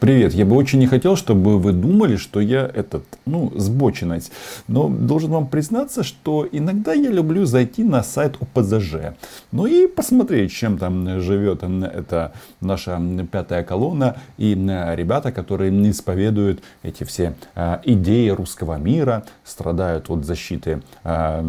Привет, я бы очень не хотел, чтобы вы думали, что я этот, ну, сбоченец. Но должен вам признаться, что иногда я люблю зайти на сайт ОПЗЖ. Ну и посмотреть, чем там живет эта наша пятая колонна и ребята, которые исповедуют эти все а, идеи русского мира, страдают от защиты а,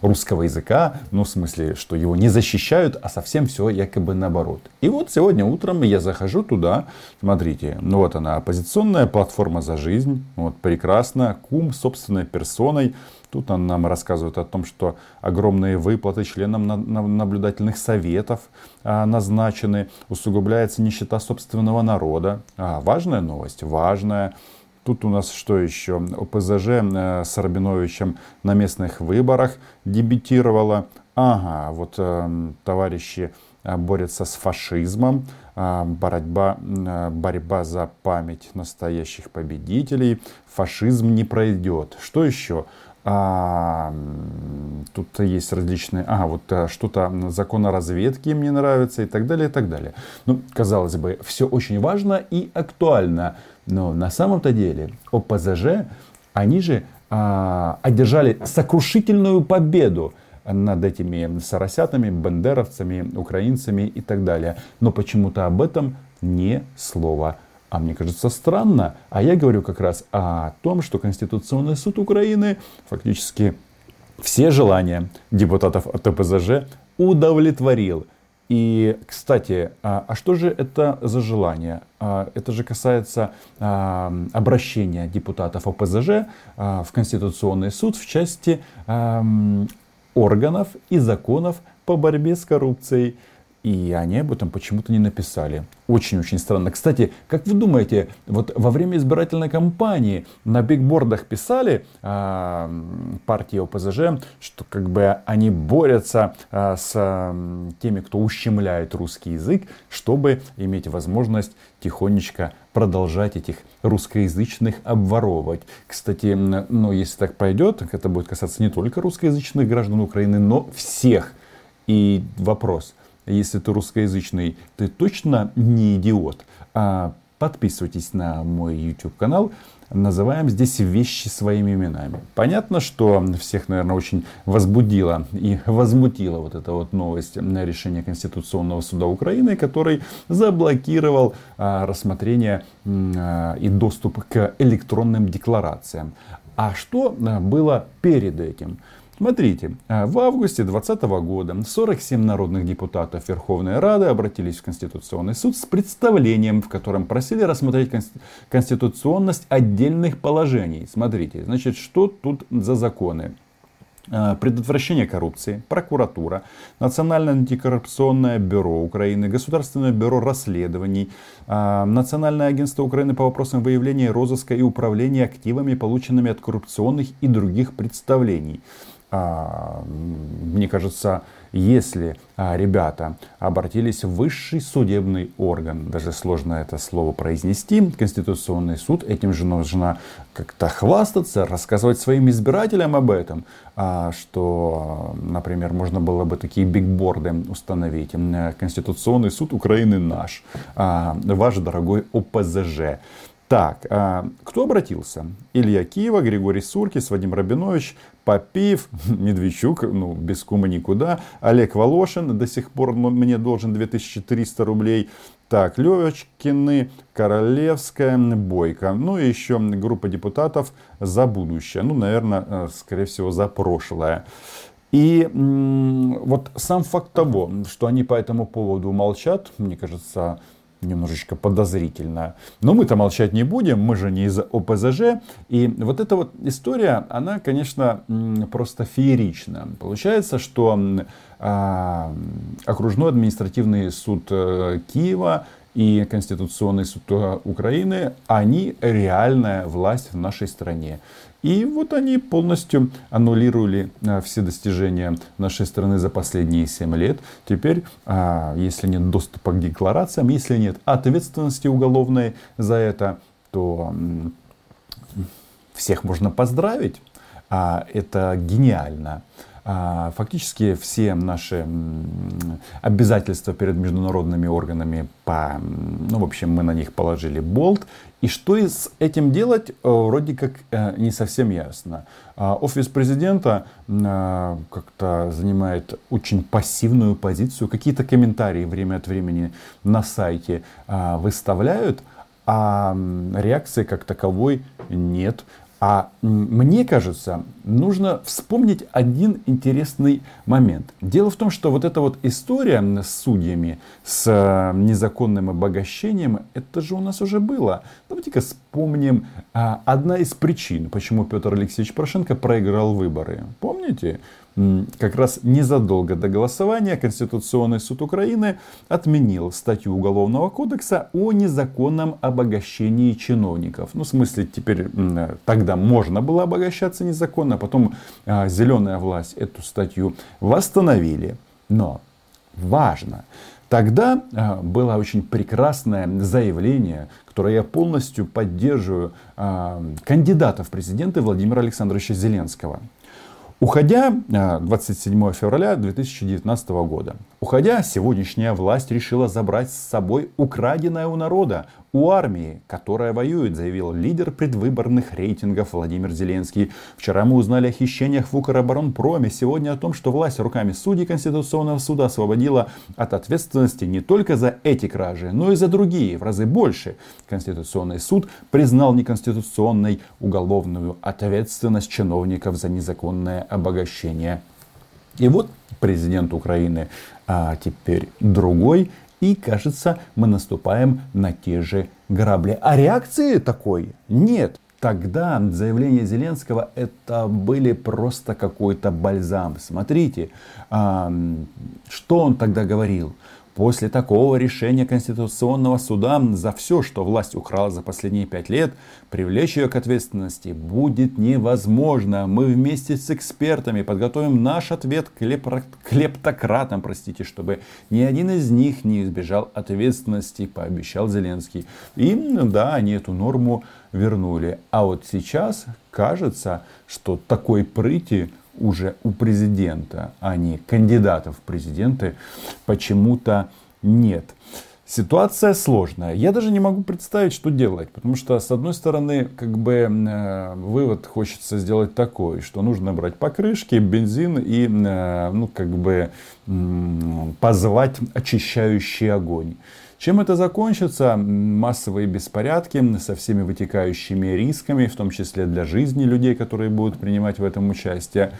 русского языка, ну в смысле, что его не защищают, а совсем все якобы наоборот. И вот сегодня утром я захожу туда, смотрите, ну вот она, оппозиционная платформа за жизнь, вот прекрасно, кум собственной персоной, Тут он нам рассказывает о том, что огромные выплаты членам наблюдательных советов а, назначены, усугубляется нищета собственного народа. А, важная новость, важная. Тут у нас что еще? ОПЗЖ э, с Рабиновичем на местных выборах дебютировала. Ага, вот э, товарищи э, борются с фашизмом. Э, борьба, борьба за память настоящих победителей. Фашизм не пройдет. Что еще? А, тут есть различные, ага, вот что-то закон о разведке мне нравится и так далее, и так далее. Ну, казалось бы, все очень важно и актуально. Но на самом-то деле ОПЗЖ, они же а, одержали сокрушительную победу над этими соросятами, бандеровцами, украинцами и так далее. Но почему-то об этом ни слова. А мне кажется странно. А я говорю как раз о том, что Конституционный суд Украины фактически все желания депутатов от ОПЗЖ удовлетворил. И, кстати, а, а что же это за желание? А, это же касается а, обращения депутатов ОПЗЖ в Конституционный суд в части органов и законов по борьбе с коррупцией. И они об этом почему-то не написали. Очень-очень странно. Кстати, как вы думаете, вот во время избирательной кампании на бигбордах писали э, партии ОПЗЖ, что как бы они борются э, с э, теми, кто ущемляет русский язык, чтобы иметь возможность тихонечко продолжать этих русскоязычных обворовывать. Кстати, ну, если так пойдет, это будет касаться не только русскоязычных граждан Украины, но всех. И вопрос – если ты русскоязычный, ты точно не идиот. А подписывайтесь на мой YouTube канал. Называем здесь вещи своими именами. Понятно, что всех, наверное, очень возбудила и возмутила вот эта вот новость на решение Конституционного суда Украины, который заблокировал а, рассмотрение а, и доступ к электронным декларациям. А что а, было перед этим? Смотрите, э, в августе 2020 года 47 народных депутатов Верховной Рады обратились в Конституционный суд с представлением, в котором просили рассмотреть конституционность отдельных положений. Смотрите, значит, что тут за законы? Э, предотвращение коррупции, прокуратура, Национальное антикоррупционное бюро Украины, Государственное бюро расследований, э, Национальное агентство Украины по вопросам выявления, розыска и управления активами, полученными от коррупционных и других представлений. А, мне кажется, если а, ребята обратились в высший судебный орган, даже сложно это слово произнести, Конституционный суд, этим же нужно как-то хвастаться, рассказывать своим избирателям об этом, а, что, например, можно было бы такие бигборды установить. Конституционный суд Украины наш, ваш дорогой ОПЗЖ. Так, а, кто обратился? Илья Киева, Григорий Суркис, Вадим Рабинович, Попиев, Медведчук, ну, без кума никуда, Олег Волошин, до сих пор мне должен 2300 рублей. Так, Левочкины, Королевская, Бойко. Ну и еще группа депутатов за будущее. Ну, наверное, э, скорее всего, за прошлое. И вот сам факт того, что они по этому поводу молчат, мне кажется, немножечко подозрительно. Но мы-то молчать не будем, мы же не из ОПЗЖ. И вот эта вот история, она, конечно, просто феерична. Получается, что а, окружной административный суд э, Киева и Конституционный суд э, Украины, они реальная власть в нашей стране. И вот они полностью аннулировали а, все достижения нашей страны за последние 7 лет. Теперь, а, если нет доступа к декларациям, если нет ответственности уголовной за это, то всех можно поздравить. А, это гениально. А, фактически все наши обязательства перед международными органами, по, ну, в общем, мы на них положили болт. И что с этим делать, э, вроде как э, не совсем ясно. А офис президента э, как-то занимает очень пассивную позицию. Какие-то комментарии время от времени на сайте выставляют, а реакции как таковой нет. А мне кажется, нужно вспомнить один интересный момент. Дело в том, что вот эта вот история с судьями, с э, незаконным обогащением, это же у нас уже было. Давайте-ка вспомним а, одна из причин, почему Петр Алексеевич Порошенко проиграл выборы. Помните? Как раз незадолго до голосования Конституционный суд Украины отменил статью Уголовного кодекса о незаконном обогащении чиновников. Ну, в смысле, теперь тогда можно было обогащаться незаконно, потом а, зеленая власть эту статью восстановили. Но важно, Тогда а, было очень прекрасное заявление, которое я полностью поддерживаю а, кандидата в президенты Владимира Александровича Зеленского. Уходя 27 а, февраля 2019 года, уходя, сегодняшняя власть решила забрать с собой украденное у народа, у армии, которая воюет, заявил лидер предвыборных рейтингов Владимир Зеленский. Вчера мы узнали о хищениях в Укроборонпроме, сегодня о том, что власть руками судей Конституционного суда освободила от ответственности не только за эти кражи, но и за другие, в разы больше. Конституционный суд признал неконституционной уголовную ответственность чиновников за незаконное обогащение. И вот президент Украины, а теперь другой, и, кажется, мы наступаем на те же грабли. А реакции такой нет. Тогда заявления Зеленского это были просто какой-то бальзам. Смотрите, что он тогда говорил. После такого решения Конституционного суда за все, что власть украла за последние пять лет, привлечь ее к ответственности будет невозможно. Мы вместе с экспертами подготовим наш ответ клептократам, простите, чтобы ни один из них не избежал ответственности, пообещал Зеленский. И да, они эту норму вернули. А вот сейчас кажется, что такой прыти уже у президента, а не кандидатов в президенты, почему-то нет. Ситуация сложная. Я даже не могу представить, что делать. Потому что, с одной стороны, как бы э, вывод хочется сделать такой, что нужно брать покрышки, бензин и, э, ну, как бы э, позвать очищающий огонь. Чем это закончится? Массовые беспорядки со всеми вытекающими рисками, в том числе для жизни людей, которые будут принимать в этом участие.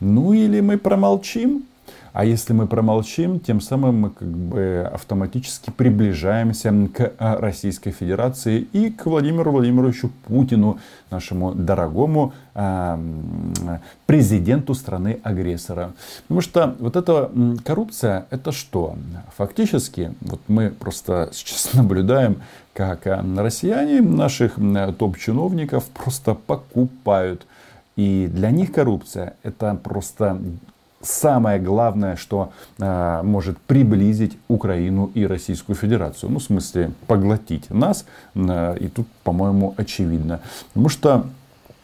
Ну или мы промолчим, а если мы промолчим, тем самым мы как бы автоматически приближаемся к а, Российской Федерации и к Владимиру Владимировичу Путину, нашему дорогому э, президенту страны-агрессора. Потому что вот эта коррупция, это что? Фактически, вот мы просто сейчас наблюдаем, как россияне наших топ-чиновников просто покупают. И для них коррупция это просто самое главное, что э, может приблизить Украину и Российскую Федерацию. Ну, в смысле, поглотить нас. Э, и тут, по-моему, очевидно. Потому что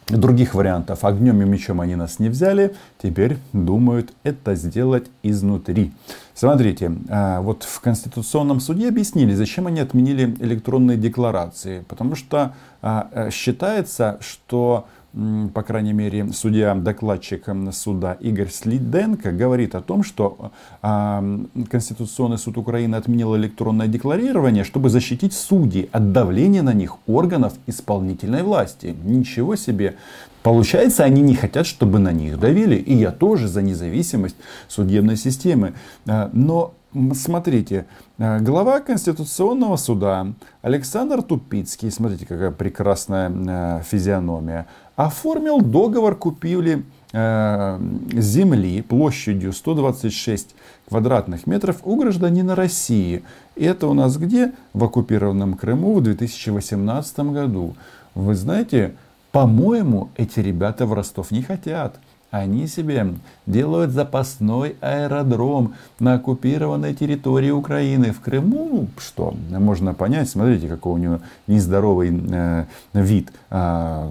других вариантов огнем и мечом они нас не взяли. Теперь думают это сделать изнутри. Смотрите, э, вот в Конституционном суде объяснили, зачем они отменили электронные декларации. Потому что э, э считается, что по крайней мере, судья-докладчик суда Игорь Слиденко говорит о том, что а, Конституционный суд Украины отменил электронное декларирование, чтобы защитить судей от давления на них органов исполнительной власти. Ничего себе. Получается, они не хотят, чтобы на них давили. И я тоже за независимость судебной системы. А, но Смотрите, а, глава Конституционного суда Александр Тупицкий, смотрите, какая прекрасная физиономия, оформил договор купили э, земли площадью 126 квадратных метров у гражданина России. Это у нас где? В оккупированном Крыму в 2018 году. Вы знаете, по-моему, эти ребята в Ростов не хотят. Они себе делают запасной аэродром на оккупированной территории Украины. В Крыму, ну, что, можно понять, смотрите, какой у него нездоровый э, вид. Э,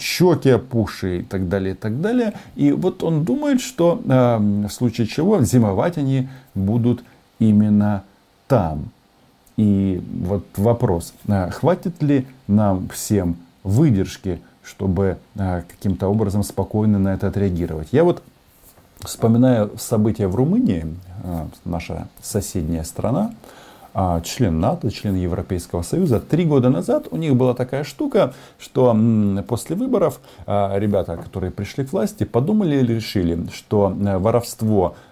щеки опухшие и так далее, и так далее. И вот он думает, что э, в случае чего зимовать они будут именно там. И вот вопрос, э, хватит ли нам всем выдержки, чтобы э, каким-то образом спокойно на это отреагировать. Я вот вспоминаю события в Румынии, э, наша соседняя страна, а, член НАТО, член Европейского Союза. Три года назад у них была такая штука, что после выборов а, ребята, которые пришли к власти, подумали и решили, что воровство а,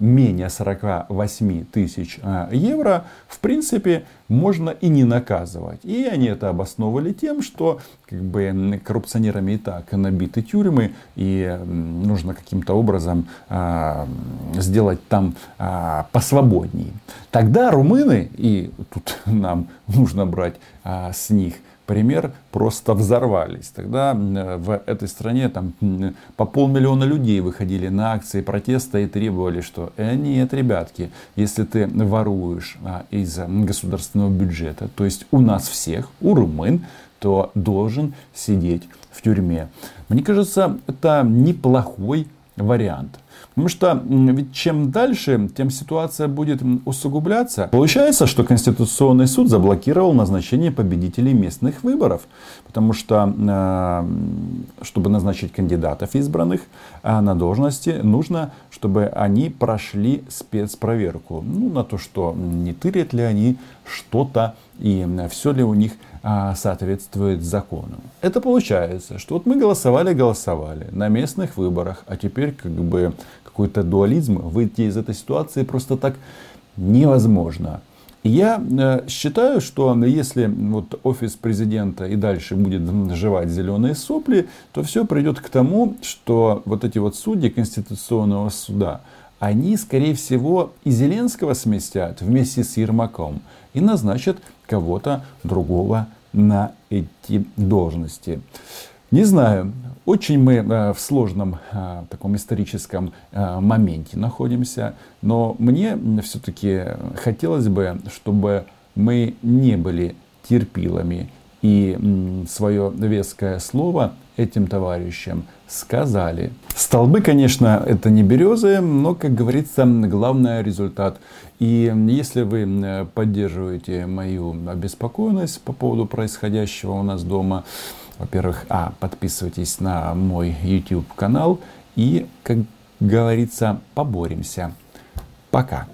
менее 48 тысяч а, евро, в принципе, можно и не наказывать. И они это обосновывали тем, что как бы, коррупционерами и так набиты тюрьмы, и нужно каким-то образом а, сделать там а, посвободнее. Тогда румыны, и тут нам нужно брать а, с них пример, просто взорвались. Тогда в этой стране там, по полмиллиона людей выходили на акции протеста и требовали, что э, нет, ребятки, если ты воруешь а, из государственного бюджета, то есть у нас всех, у румын, то должен сидеть в тюрьме. Мне кажется, это неплохой вариант. Потому что ведь чем дальше, тем ситуация будет усугубляться. Получается, что Конституционный суд заблокировал назначение победителей местных выборов. Потому что, э, чтобы назначить кандидатов избранных э, на должности, нужно, чтобы они прошли спецпроверку. Ну, на то, что не тырят ли они что-то и все ли у них а, соответствует закону. Это получается, что вот мы голосовали, голосовали на местных выборах, а теперь как бы какой-то дуализм, выйти из этой ситуации просто так невозможно. Я э, считаю, что если вот офис президента и дальше будет жевать зеленые сопли, то все придет к тому, что вот эти вот судьи Конституционного суда, они, скорее всего, и Зеленского сместят вместе с Ермаком и назначат кого-то другого на эти должности. Не знаю, очень мы э, в сложном э, таком историческом э, моменте находимся, но мне все-таки хотелось бы, чтобы мы не были терпилами и свое веское слово этим товарищам сказали. Столбы, конечно, это не березы, но, как говорится, главное результат. И если вы поддерживаете мою обеспокоенность по поводу происходящего у нас дома, во-первых, а, подписывайтесь на мой YouTube канал и, как говорится, поборемся. Пока.